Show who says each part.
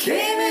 Speaker 1: came in